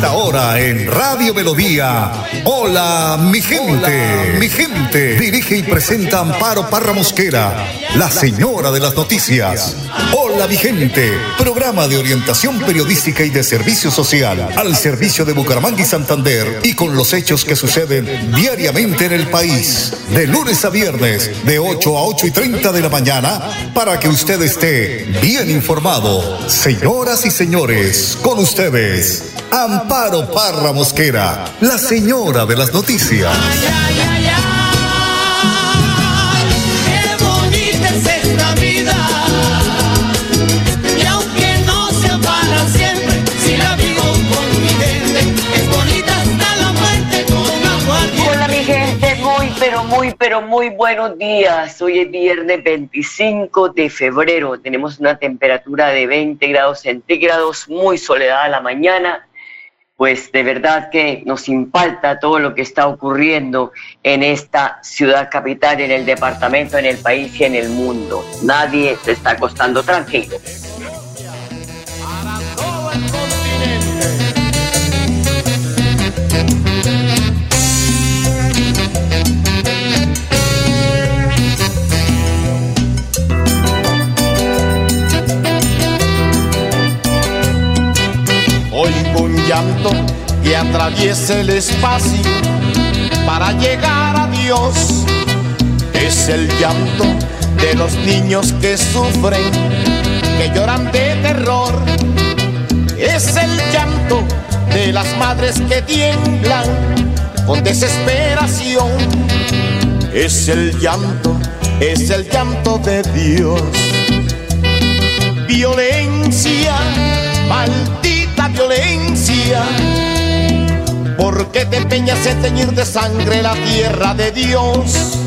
esta hora en Radio Melodía. Hola, mi gente, mi gente. Dirige y presenta Amparo Parra Mosquera, la señora de las noticias. Hola, mi gente. Programa de orientación periodística y de servicio social al servicio de Bucaramanga y Santander y con los hechos que suceden diariamente en el país. De lunes a viernes, de 8 a 8 y 30 de la mañana, para que usted esté bien informado. Señoras y señores, con ustedes. Amparo Parra Mosquera, la señora de las noticias. Qué bonita es esta vida. Y aunque no sea para siempre, si la vivo con mi gente, es bonita hasta la muerte con. Hola mi gente, muy pero muy pero muy buenos días. Hoy es viernes 25 de febrero. Tenemos una temperatura de 20 grados centígrados, muy soledad a la mañana. Pues de verdad que nos impacta todo lo que está ocurriendo en esta ciudad capital, en el departamento, en el país y en el mundo. Nadie se está acostando tranquilo. Llanto que atraviesa el espacio para llegar a Dios. Es el llanto de los niños que sufren, que lloran de terror. Es el llanto de las madres que tiemblan con desesperación. Es el llanto, es el llanto de Dios violencia, maldita violencia. ¿Por qué te empeñas en teñir de sangre la tierra de Dios?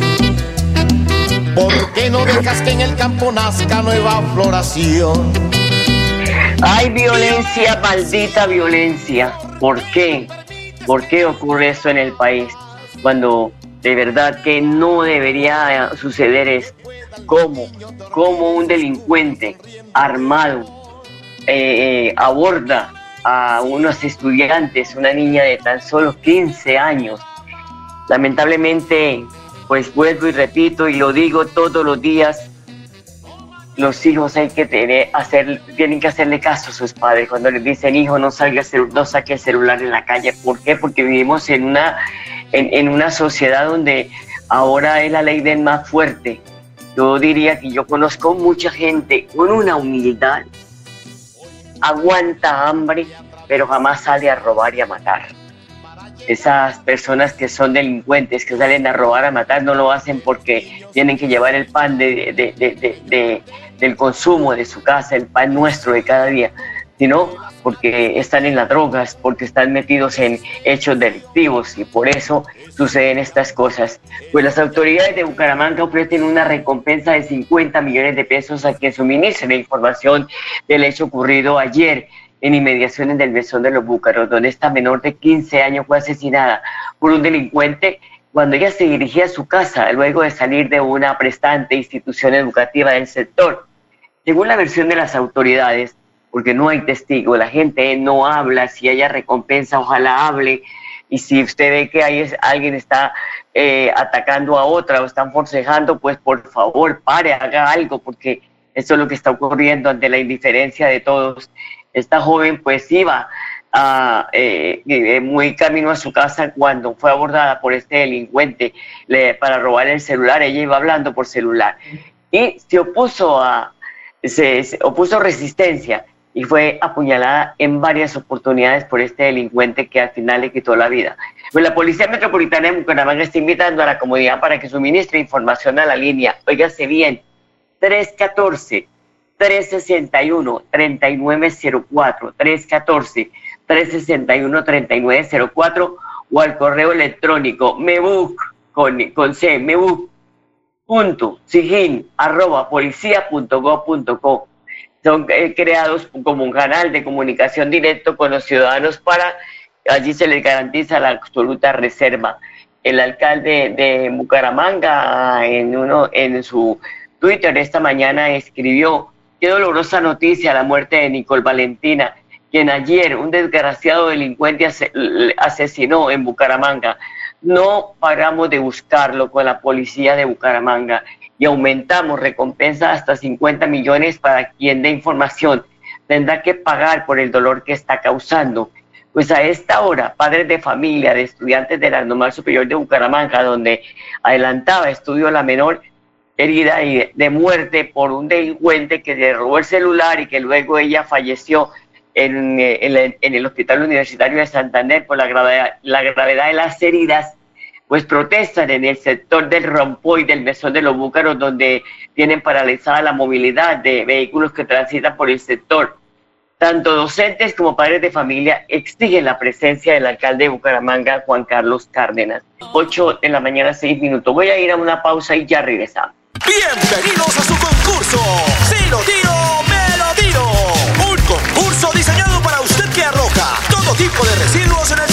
¿Por qué no dejas que en el campo nazca nueva floración? Hay violencia, maldita violencia. ¿Por qué? ¿Por qué ocurre esto en el país? Cuando de verdad que no debería suceder esto. ¿Cómo? ¿Cómo un delincuente armado eh, eh, aborda a unos estudiantes, una niña de tan solo 15 años? Lamentablemente, pues vuelvo y repito y lo digo todos los días, los hijos hay que tener, tienen que hacerle caso a sus padres cuando les dicen hijo no salga no saque el celular en la calle. ¿Por qué? Porque vivimos en una, en una sociedad donde ahora es la ley del más fuerte. Yo diría que yo conozco mucha gente con una humildad, aguanta hambre, pero jamás sale a robar y a matar. Esas personas que son delincuentes, que salen a robar, a matar, no lo hacen porque tienen que llevar el pan de, de- de- de- de- del consumo de su casa, el pan nuestro de cada día, sino porque están en las drogas, porque están metidos en hechos delictivos y por eso suceden estas cosas. Pues las autoridades de Bucaramanga ofrecen una recompensa de 50 millones de pesos a quien suministre información del hecho ocurrido ayer en inmediaciones del Mesón de los Búcaros, donde esta menor de 15 años fue asesinada por un delincuente cuando ella se dirigía a su casa luego de salir de una prestante institución educativa del sector. Según la versión de las autoridades, porque no hay testigo, la gente no habla, si haya recompensa, ojalá hable, y si usted ve que hay, alguien está eh, atacando a otra o están forcejando, pues por favor pare, haga algo, porque eso es lo que está ocurriendo ante la indiferencia de todos. Esta joven pues iba eh, eh, muy camino a su casa cuando fue abordada por este delincuente para robar el celular, ella iba hablando por celular y se opuso a, se opuso resistencia y fue apuñalada en varias oportunidades por este delincuente que al final le quitó la vida. Pues la Policía Metropolitana de Bucaramanga está invitando a la comunidad para que suministre información a la línea. Óigase bien, 314 361 3904 314 361 3904 o al correo electrónico mebook con, con C, mebook punto sigin arroba policía punto co. Son eh, creados como un canal de comunicación directo con los ciudadanos para allí se les garantiza la absoluta reserva. El alcalde de Bucaramanga en uno en su Twitter esta mañana escribió qué dolorosa noticia la muerte de Nicole Valentina quien ayer un desgraciado delincuente asesinó en Bucaramanga. No paramos de buscarlo con la policía de Bucaramanga y aumentamos recompensa hasta 50 millones para quien dé información. Tendrá que pagar por el dolor que está causando. Pues a esta hora, padres de familia, de estudiantes de la Normal Superior de Bucaramanga, donde adelantaba estudio la menor herida de muerte por un delincuente que le robó el celular y que luego ella falleció en, en, el Hospital Universitario de Santander por la gravedad, la gravedad de las heridas, pues protestan en el sector del Rompoy, del Mesón de los Búcaros, donde tienen paralizada la movilidad de vehículos que transitan por el sector. Tanto docentes como padres de familia exigen la presencia del alcalde de Bucaramanga, Juan Carlos Cárdenas. 8 de la mañana, 6 minutos. Voy a ir a una pausa y ya regresamos. Bienvenidos a su concurso. Si tiro, me lo tiro. Un concurso diseñado para usted que arroja todo tipo de residuos en el.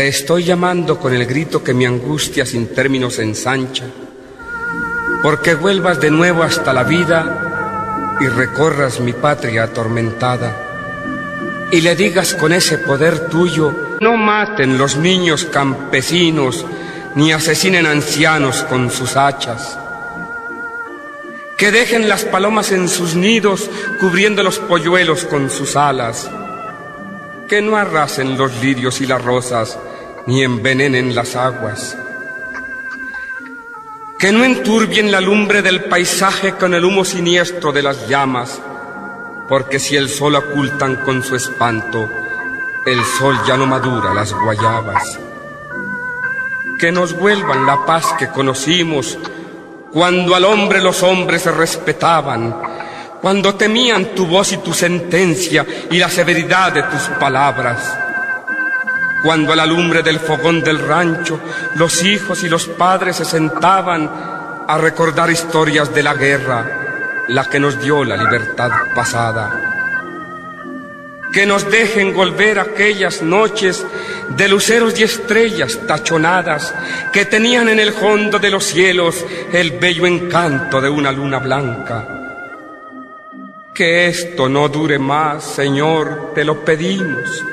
te estoy llamando con el grito que mi angustia sin términos ensancha porque vuelvas de nuevo hasta la vida y recorras mi patria atormentada. Y le digas con ese poder tuyo, no maten los niños campesinos, ni asesinen ancianos con sus hachas. Que dejen las palomas en sus nidos, cubriendo los polluelos con sus alas. Que no arrasen los lirios y las rosas, ni envenenen las aguas que no enturbien la lumbre del paisaje con el humo siniestro de las llamas, porque si el sol ocultan con su espanto, el sol ya no madura las guayabas. Que nos vuelvan la paz que conocimos cuando al hombre los hombres se respetaban, cuando temían tu voz y tu sentencia y la severidad de tus palabras cuando a la lumbre del fogón del rancho los hijos y los padres se sentaban a recordar historias de la guerra, la que nos dio la libertad pasada. Que nos dejen volver aquellas noches de luceros y estrellas tachonadas que tenían en el fondo de los cielos el bello encanto de una luna blanca. Que esto no dure más, Señor, te lo pedimos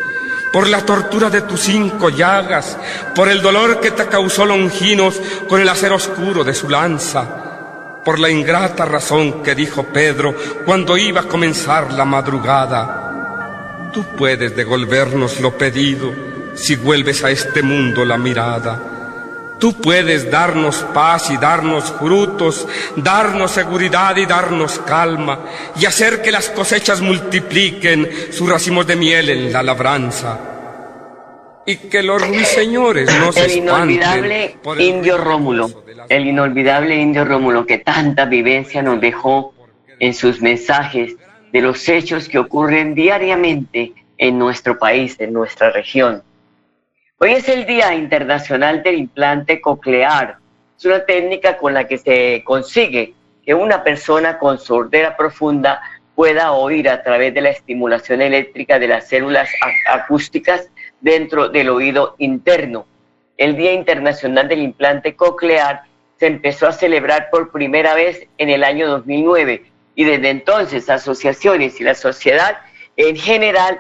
por la tortura de tus cinco llagas, por el dolor que te causó Longinos con el acero oscuro de su lanza, por la ingrata razón que dijo Pedro cuando iba a comenzar la madrugada. Tú puedes devolvernos lo pedido si vuelves a este mundo la mirada. Tú puedes darnos paz y darnos frutos, darnos seguridad y darnos calma, y hacer que las cosechas multipliquen sus racimos de miel en la labranza. Y que los ruiseñores no se El inolvidable indio Rómulo, el inolvidable indio Rómulo que tanta vivencia nos dejó en sus mensajes de los hechos que ocurren diariamente en nuestro país, en nuestra región. Hoy es el Día Internacional del Implante Coclear. Es una técnica con la que se consigue que una persona con sordera profunda pueda oír a través de la estimulación eléctrica de las células acústicas dentro del oído interno. El Día Internacional del Implante Coclear se empezó a celebrar por primera vez en el año 2009 y desde entonces asociaciones y la sociedad en general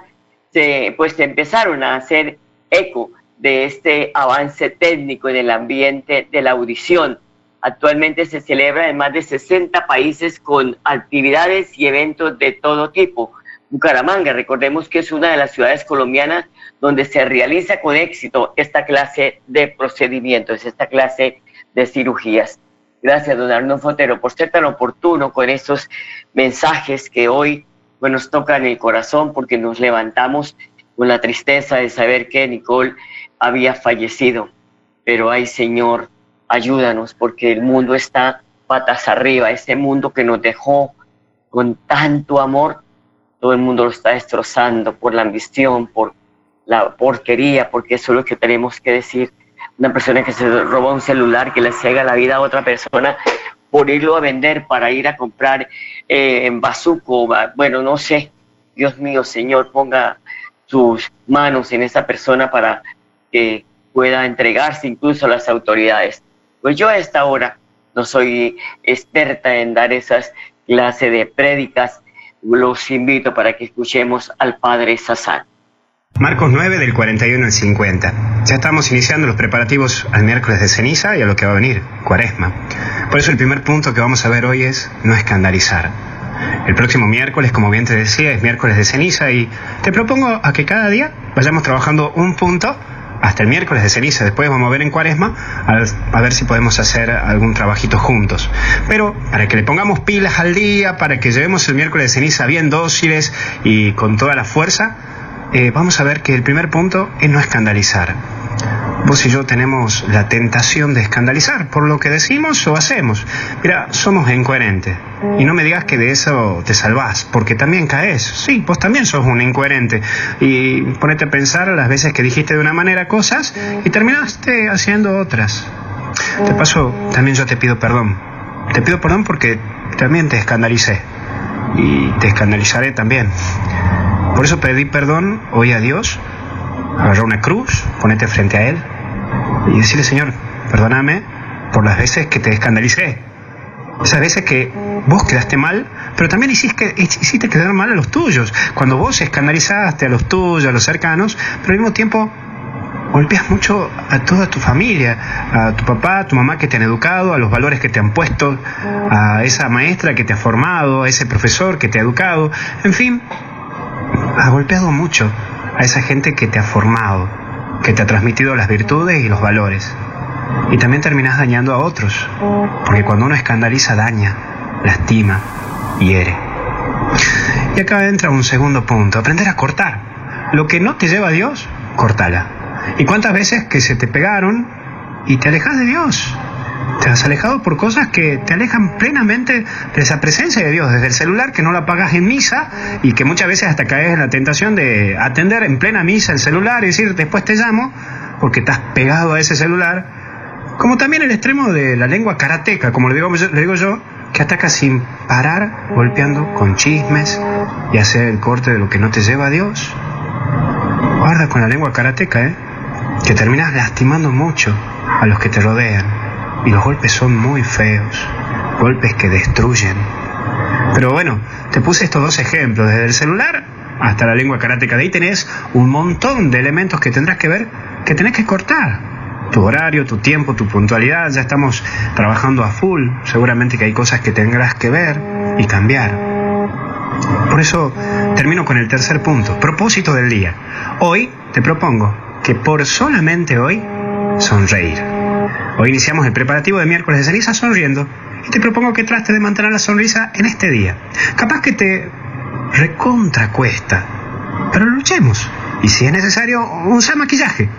se, pues empezaron a hacer eco de este avance técnico en el ambiente de la audición. Actualmente se celebra en más de 60 países con actividades y eventos de todo tipo. Bucaramanga, recordemos que es una de las ciudades colombianas donde se realiza con éxito esta clase de procedimientos, esta clase de cirugías. Gracias, don Arnold Fotero, por ser tan oportuno con estos mensajes que hoy nos tocan el corazón porque nos levantamos con la tristeza de saber que Nicole había fallecido. Pero ay Señor, ayúdanos porque el mundo está patas arriba, ese mundo que nos dejó con tanto amor, todo el mundo lo está destrozando por la ambición, por la porquería, porque eso es lo que tenemos que decir. Una persona que se roba un celular, que le ciega la vida a otra persona por irlo a vender para ir a comprar eh, en bazuco, bueno, no sé. Dios mío, Señor, ponga sus manos en esa persona para pueda entregarse incluso a las autoridades. Pues yo a esta hora no soy experta en dar esas clases de prédicas, los invito para que escuchemos al Padre Sazán. Marcos 9 del 41 al 50. Ya estamos iniciando los preparativos al miércoles de ceniza y a lo que va a venir, cuaresma. Por eso el primer punto que vamos a ver hoy es no escandalizar. El próximo miércoles, como bien te decía, es miércoles de ceniza y te propongo a que cada día vayamos trabajando un punto hasta el miércoles de ceniza. Después vamos a ver en cuaresma a, ver si podemos hacer algún trabajito juntos. Pero para que le pongamos pilas al día, para que llevemos el miércoles de ceniza bien dóciles y con toda la fuerza, eh, vamos a ver que el primer punto es no escandalizar. Vos y yo tenemos la tentación de escandalizar por lo que decimos o hacemos. Mira, somos incoherentes. Y no me digas que de eso te salvás, porque también caes. Sí, vos también sos un incoherente. Y ponete a pensar las veces que dijiste de una manera cosas y terminaste haciendo otras. De paso, también yo te pido perdón. Te pido perdón porque también te escandalicé. Y te escandalizaré también. Por eso pedí perdón hoy a Dios, agarrar una cruz, ponete frente a Él y decirle, Señor, perdóname por las veces que te escandalicé. Esas veces que vos quedaste mal, pero también hiciste, hiciste quedar mal a los tuyos. Cuando vos escandalizaste a los tuyos, a los cercanos, pero al mismo tiempo golpeas mucho a toda tu familia, a tu papá, a tu mamá que te han educado, a los valores que te han puesto, a esa maestra que te ha formado, a ese profesor que te ha educado, en fin, ha golpeado mucho a esa gente que te ha formado, que te ha transmitido las virtudes y los valores. Y también terminas dañando a otros, porque cuando uno escandaliza daña, lastima, hiere. Y acá entra un segundo punto, aprender a cortar. Lo que no te lleva a Dios, cortala. ¿Y cuántas veces que se te pegaron y te alejas de Dios? Te has alejado por cosas que te alejan plenamente de esa presencia de Dios, desde el celular que no la apagas en misa y que muchas veces hasta caes en la tentación de atender en plena misa el celular y decir después te llamo porque estás pegado a ese celular. Como también el extremo de la lengua karateca, como le digo, digo yo, que ataca sin parar, golpeando con chismes y hacer el corte de lo que no te lleva a Dios. Guarda con la lengua karateca, ¿eh? que terminas lastimando mucho a los que te rodean. Y los golpes son muy feos, golpes que destruyen. Pero bueno, te puse estos dos ejemplos, desde el celular hasta la lengua karateca. De ahí tenés un montón de elementos que tendrás que ver, que tenés que cortar. Tu horario, tu tiempo, tu puntualidad, ya estamos trabajando a full. Seguramente que hay cosas que tendrás que ver y cambiar. Por eso termino con el tercer punto, propósito del día. Hoy te propongo que por solamente hoy sonreír. Hoy iniciamos el preparativo de miércoles de ceniza sonriendo y te propongo que trates de mantener la sonrisa en este día. Capaz que te recontra cuesta, pero luchemos. Y si es necesario, usa maquillaje,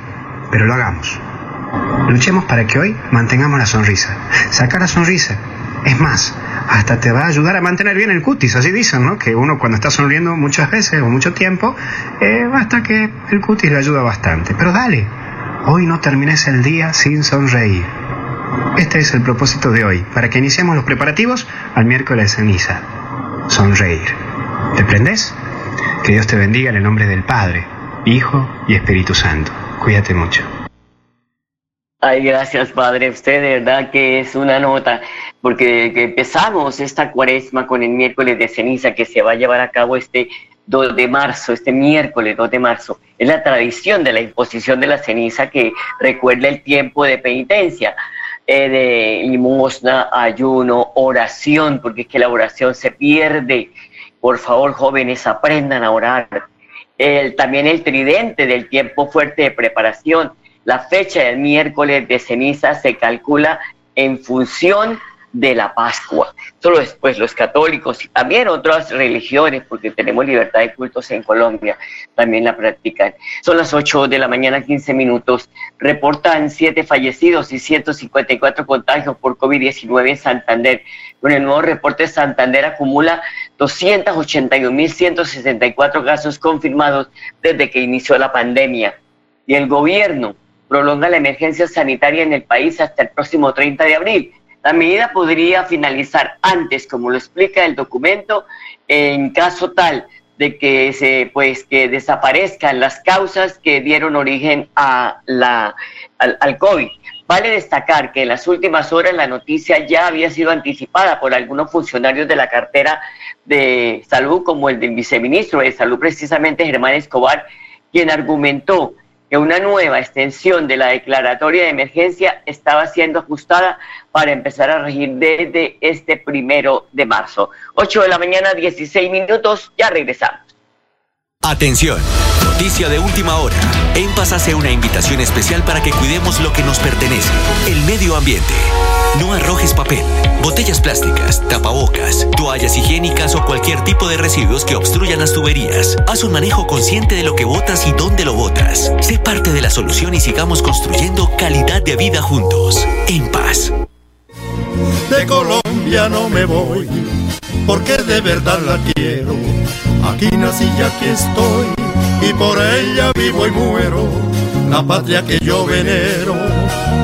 pero lo hagamos. Luchemos para que hoy mantengamos la sonrisa. Saca la sonrisa. Es más, hasta te va a ayudar a mantener bien el cutis, así dicen, ¿no? Que uno cuando está sonriendo muchas veces o mucho tiempo, eh, basta que el cutis le ayuda bastante. Pero dale, Hoy no termines el día sin sonreír. Este es el propósito de hoy, para que iniciemos los preparativos al miércoles de ceniza. Sonreír. ¿Te prendes? Que Dios te bendiga en el nombre del Padre, Hijo y Espíritu Santo. Cuídate mucho. Ay, gracias, Padre. Usted verdad que es una nota, porque empezamos esta cuaresma con el miércoles de ceniza que se va a llevar a cabo este 2 de marzo, este miércoles 2 de marzo, es la tradición de la imposición de la ceniza que recuerda el tiempo de penitencia, eh, de limosna, ayuno, oración, porque es que la oración se pierde. Por favor, jóvenes, aprendan a orar. También el tridente del tiempo fuerte de preparación. La fecha del miércoles de ceniza se calcula en función de la Pascua. Solo después los católicos y también otras religiones, porque tenemos libertad de cultos en Colombia, también la practican. Son las 8 de la mañana, 15 minutos. Reportan 7 fallecidos y 154 contagios por COVID-19 en Santander. Con el nuevo reporte, Santander acumula 281.164 casos confirmados desde que inició la pandemia. Y el gobierno prolonga la emergencia sanitaria en el país hasta el próximo 30 de abril. La medida podría finalizar antes, como lo explica el documento, en caso tal de que se pues que desaparezcan las causas que dieron origen a la al, al, COVID. Vale destacar que en las últimas horas la noticia ya había sido anticipada por algunos funcionarios de la cartera de salud, como el del viceministro de salud, precisamente Germán Escobar, quien argumentó que una nueva extensión de la declaratoria de emergencia estaba siendo ajustada para empezar a regir desde este primero de marzo. 8 de la mañana, 16 minutos, ya regresamos. Atención, noticia de última hora. En Paz hace una invitación especial para que cuidemos lo que nos pertenece, el medio ambiente. No arrojes papel, botellas plásticas, tapabocas, toallas higiénicas o cualquier tipo de residuos que obstruyan las tuberías. Haz un manejo consciente de lo que botas y dónde lo botas. Sé parte de la solución y sigamos construyendo calidad de vida juntos. En paz. De Colombia no me voy, porque de verdad la quiero. Aquí nací y aquí estoy, y por ella vivo y muero. La patria que yo venero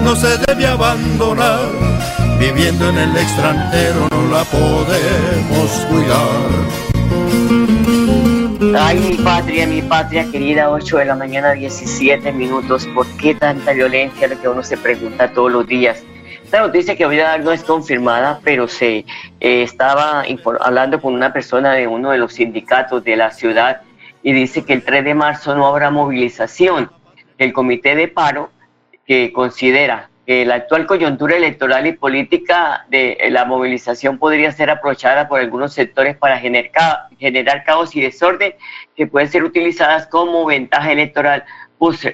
no se debe abandonar. Viviendo en el extranjero no la podemos cuidar. Ay, mi patria, mi patria querida, 8 de la mañana, 17 minutos. ¿Por qué tanta violencia? Lo que uno se pregunta todos los días. Esta noticia que voy a dar no es confirmada, pero se eh, estaba hablando con una persona de uno de los sindicatos de la ciudad y dice que el 3 de marzo no habrá movilización. El comité de paro que considera que la actual coyuntura electoral y política de la movilización podría ser aprovechada por algunos sectores para generar, generar caos y desorden que pueden ser utilizadas como ventaja electoral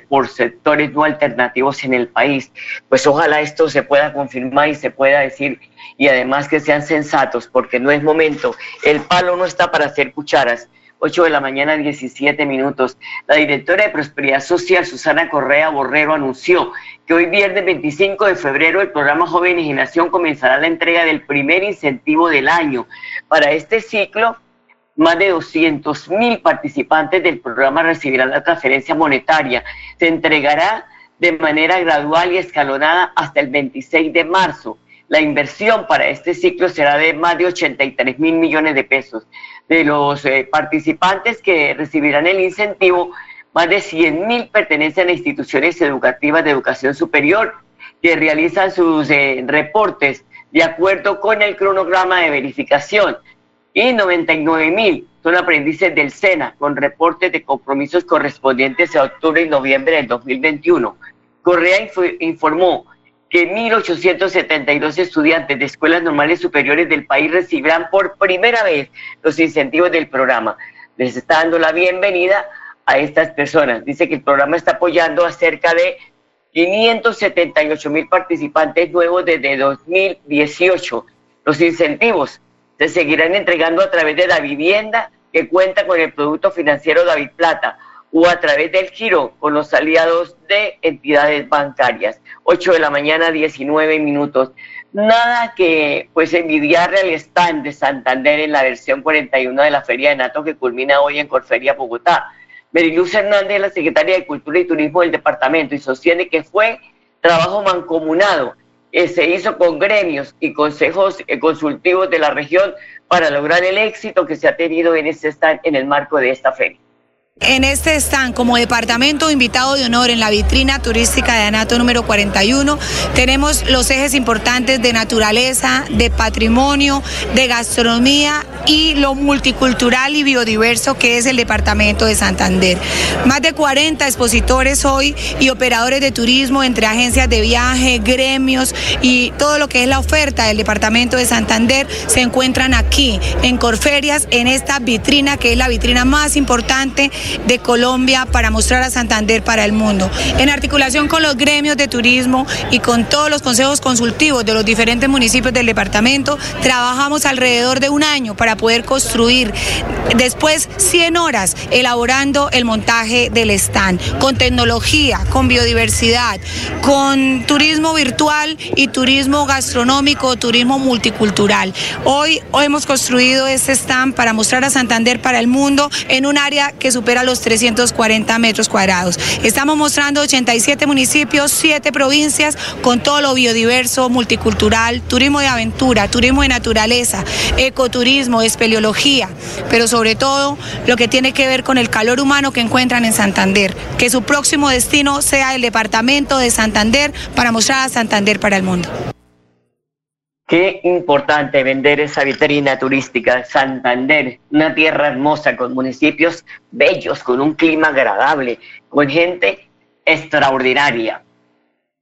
por sectores no alternativos en el país. Pues ojalá esto se pueda confirmar y se pueda decir y además que sean sensatos porque no es momento. El palo no está para hacer cucharas. 8 de la mañana, 17 minutos. La directora de Prosperidad Social, Susana Correa Borrero, anunció que hoy viernes 25 de febrero el programa Jóvenes y Nación comenzará la entrega del primer incentivo del año. Para este ciclo, más de 200 mil participantes del programa recibirán la transferencia monetaria. Se entregará de manera gradual y escalonada hasta el 26 de marzo. La inversión para este ciclo será de más de 83 mil millones de pesos. De los eh, participantes que recibirán el incentivo, más de 100 mil pertenecen a instituciones educativas de educación superior que realizan sus eh, reportes de acuerdo con el cronograma de verificación y 99 mil son aprendices del SENA con reportes de compromisos correspondientes a octubre y noviembre del 2021. Correa informó que 1.872 estudiantes de escuelas normales superiores del país recibirán por primera vez los incentivos del programa. Les está dando la bienvenida a estas personas. Dice que el programa está apoyando a cerca de 578 mil participantes nuevos desde 2018. Los incentivos se seguirán entregando a través de la vivienda que cuenta con el producto financiero David Plata o a través del giro con los aliados de entidades bancarias. 8 de la mañana, 19 minutos. Nada que pues envidiarle al stand de Santander en la versión 41 de la Feria de Nato que culmina hoy en Corferia, Bogotá. Meriluz Hernández, la secretaria de Cultura y Turismo del departamento, y sostiene que fue trabajo mancomunado eh, se hizo con gremios y consejos eh, consultivos de la región para lograr el éxito que se ha tenido en este en el marco de esta feria. En este stand, como departamento invitado de honor en la vitrina turística de Anato número 41, tenemos los ejes importantes de naturaleza, de patrimonio, de gastronomía y lo multicultural y biodiverso que es el departamento de Santander. Más de 40 expositores hoy y operadores de turismo entre agencias de viaje, gremios y todo lo que es la oferta del departamento de Santander se encuentran aquí en Corferias, en esta vitrina que es la vitrina más importante de Colombia para mostrar a Santander para el mundo. En articulación con los gremios de turismo y con todos los consejos consultivos de los diferentes municipios del departamento, trabajamos alrededor de un año para poder construir después 100 horas elaborando el montaje del stand, con tecnología, con biodiversidad, con turismo virtual y turismo gastronómico, turismo multicultural. Hoy, hoy hemos construido este stand para mostrar a Santander para el mundo en un área que supera los 340 metros cuadrados. Estamos mostrando 87 municipios, 7 provincias con todo lo biodiverso, multicultural, turismo de aventura, turismo de naturaleza, ecoturismo, espeleología, pero sobre todo lo que tiene que ver con el calor humano que encuentran en Santander, que su próximo destino sea el departamento de Santander para mostrar a Santander para el mundo. Qué importante vender esa vitrina turística. Santander, una tierra hermosa con municipios bellos, con un clima agradable, con gente extraordinaria,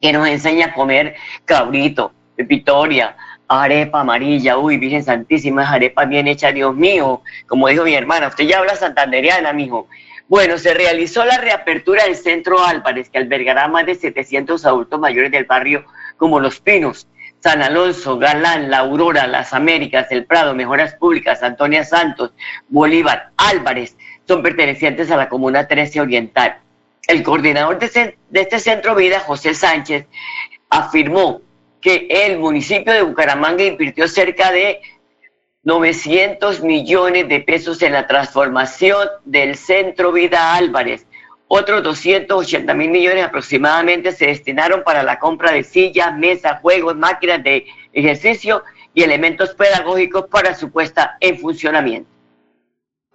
que nos enseña a comer cabrito, pepitoria, arepa amarilla, uy, Virgen Santísima, arepa bien hecha, Dios mío. Como dijo mi hermana, usted ya habla santanderiana, mijo. Bueno, se realizó la reapertura del Centro Álvarez, que albergará más de 700 adultos mayores del barrio como Los Pinos San Alonso, Galán, La Aurora, Las Américas, El Prado, Mejoras Públicas, Antonia Santos, Bolívar, Álvarez, son pertenecientes a la Comuna 13 Oriental. El coordinador de, este centro vida, José Sánchez, afirmó que el municipio de Bucaramanga invirtió cerca de 900 millones de pesos en la transformación del Centro Vida Álvarez, otros 280 mil millones aproximadamente se destinaron para la compra de sillas, mesas, juegos, máquinas de ejercicio y elementos pedagógicos para su puesta en funcionamiento.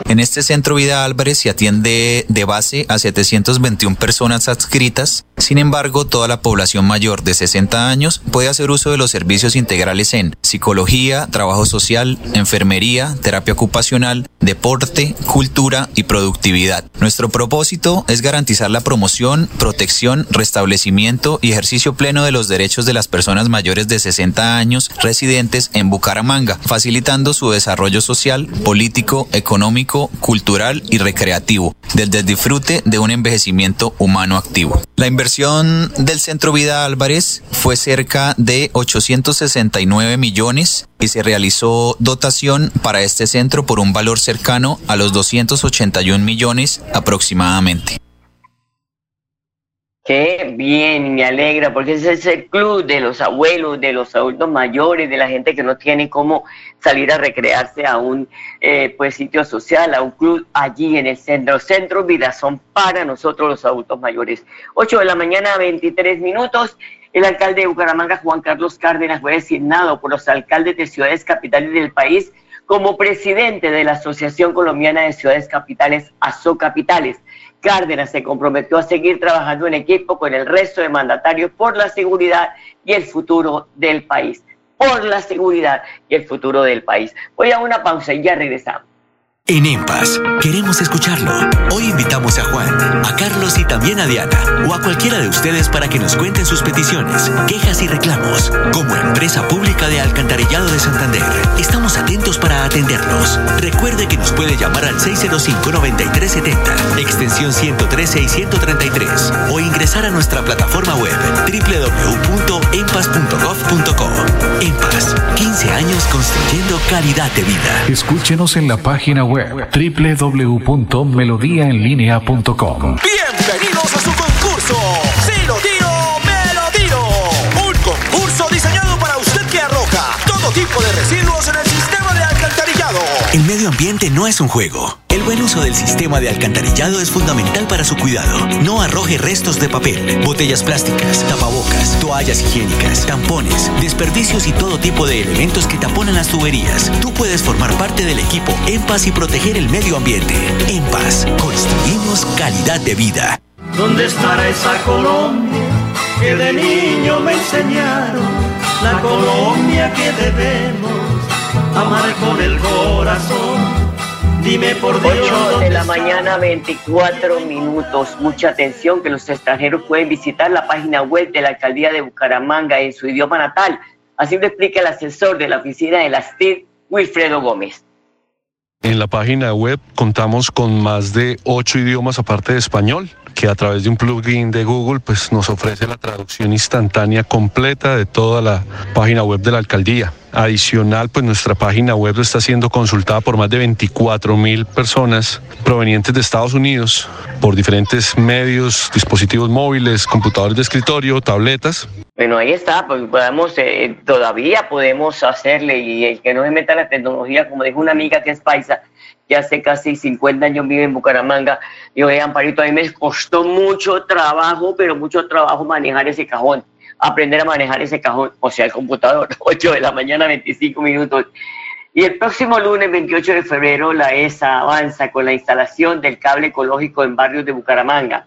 En este centro Vida Álvarez se atiende de base a 721 personas adscritas. Sin embargo, toda la población mayor de 60 años puede hacer uso de los servicios integrales en psicología, trabajo social, enfermería, terapia ocupacional, deporte, cultura y productividad. Nuestro propósito es garantizar la promoción, protección, restablecimiento y ejercicio pleno de los derechos de las personas mayores de 60 años residentes en Bucaramanga, facilitando su desarrollo social, político, económico, cultural y recreativo, desde el disfrute de un envejecimiento humano activo. La inversión del Centro Vida Álvarez fue cerca de 869 millones y se realizó dotación para este centro por un valor cercano a los 281 millones aproximadamente. Qué bien, me alegra, porque ese es el club de los abuelos, de los adultos mayores, de la gente que no tiene cómo salir a recrearse a un eh, pues sitio social, a un club allí en el centro. Centro son para nosotros los adultos mayores. 8 de la mañana, 23 minutos. El alcalde de Bucaramanga, Juan Carlos Cárdenas, fue designado por los alcaldes de ciudades capitales del país como presidente de la Asociación Colombiana de Ciudades Capitales, ASO Capitales. Cárdenas se comprometió a seguir trabajando en equipo con el resto de mandatarios por la seguridad y el futuro del país. Por la seguridad y el futuro del país. Voy a una pausa y ya regresamos. En EMPAS, queremos escucharlo. Hoy invitamos a Juan, a Carlos y también a Diana, o a cualquiera de ustedes para que nos cuenten sus peticiones, quejas y reclamos. Como empresa pública de Alcantarillado de Santander, estamos atentos para atenderlos. Recuerde que nos puede llamar al 605-9370, extensión 113 y 133, o ingresar a nuestra plataforma web www.empas.gov.co. EMPAS, 15 años construyendo calidad de vida. Escúchenos en la página web web www.melodiaenlinea.com. Bienvenidos a su concurso. Si lo tiro, me lo tiro. Un concurso diseñado para usted que arroja todo tipo de residuos en el sistema de alcantarillado. El medio ambiente no es un juego. El buen uso del sistema de alcantarillado es fundamental para su cuidado. No arroje restos de papel, botellas plásticas, tapabocas, toallas higiénicas, tampones, desperdicios y todo tipo de elementos que taponan las tuberías. Tú puedes formar parte del equipo En y proteger el medio ambiente. En Paz, construimos calidad de vida. ¿Dónde estará esa Colombia que de niño me enseñaron? La Colombia que debemos amar con el corazón. Dime por Dios. 8 de la mañana, 24 minutos. Mucha atención que los extranjeros pueden visitar la página web de la alcaldía de Bucaramanga en su idioma natal. Así lo explica el asesor de la oficina de las TIC, Wilfredo Gómez. En la página web contamos con más de ocho idiomas aparte de español que a través de un plugin de Google pues nos ofrece la traducción instantánea completa de toda la página web de la alcaldía. Adicional, pues nuestra página web está siendo consultada por más de 24 mil personas provenientes de Estados Unidos por diferentes medios, dispositivos móviles, computadores de escritorio, tabletas. Bueno, ahí está, pues podemos, eh, todavía podemos hacerle y el que no se meta la tecnología, como dijo una amiga que es paisa, que hace casi 50 años vive en Bucaramanga, y oye, Amparito, a mí me costó mucho trabajo, pero mucho trabajo manejar ese cajón, aprender a manejar ese cajón, o sea, el computador, 8 de la mañana, 25 minutos. Y el próximo lunes 28 de febrero la ESA avanza con la instalación del cable ecológico en barrios de Bucaramanga.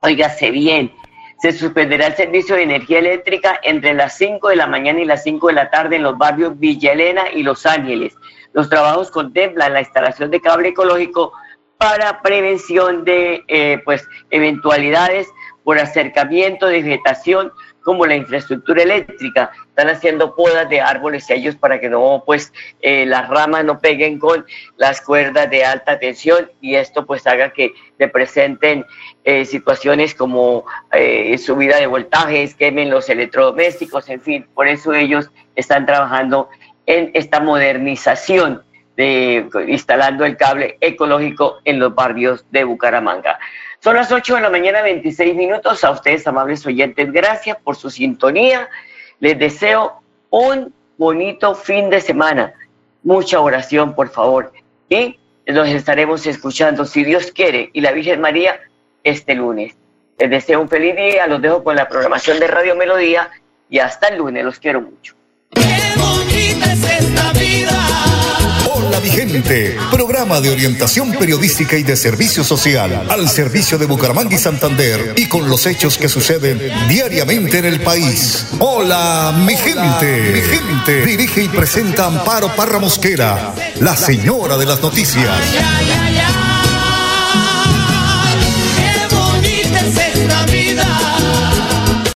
Óigase bien, se suspenderá el servicio de energía eléctrica entre las 5 de la mañana y las 5 de la tarde en los barrios Villa Elena y Los Ángeles. Los trabajos contemplan la instalación de cable ecológico para prevención de eh, pues, eventualidades por acercamiento de vegetación como la infraestructura eléctrica. Están haciendo podas de árboles y ellos para que no, pues, eh, las ramas no peguen con las cuerdas de alta tensión y esto pues haga que se presenten eh, situaciones como subida de voltajes, quemen los electrodomésticos, en fin. Por eso ellos están trabajando en esta modernización de instalando el cable ecológico en los barrios de Bucaramanga. Son las 8 de la mañana, 26 minutos. A ustedes, amables oyentes, gracias por su sintonía. Les deseo un bonito fin de semana. Mucha oración, por favor. Y los estaremos escuchando, si Dios quiere, y la Virgen María, este lunes. Les deseo un feliz día. Los dejo con la programación de Radio Melodía. Y hasta el lunes. Los quiero mucho. Hola mi gente, programa de orientación periodística y de servicio social. Al servicio de Bucaramanga y Santander y con los hechos que suceden diariamente en el país. Hola mi gente, mi gente, dirige y presenta Amparo Parra Mosquera, la señora de las noticias.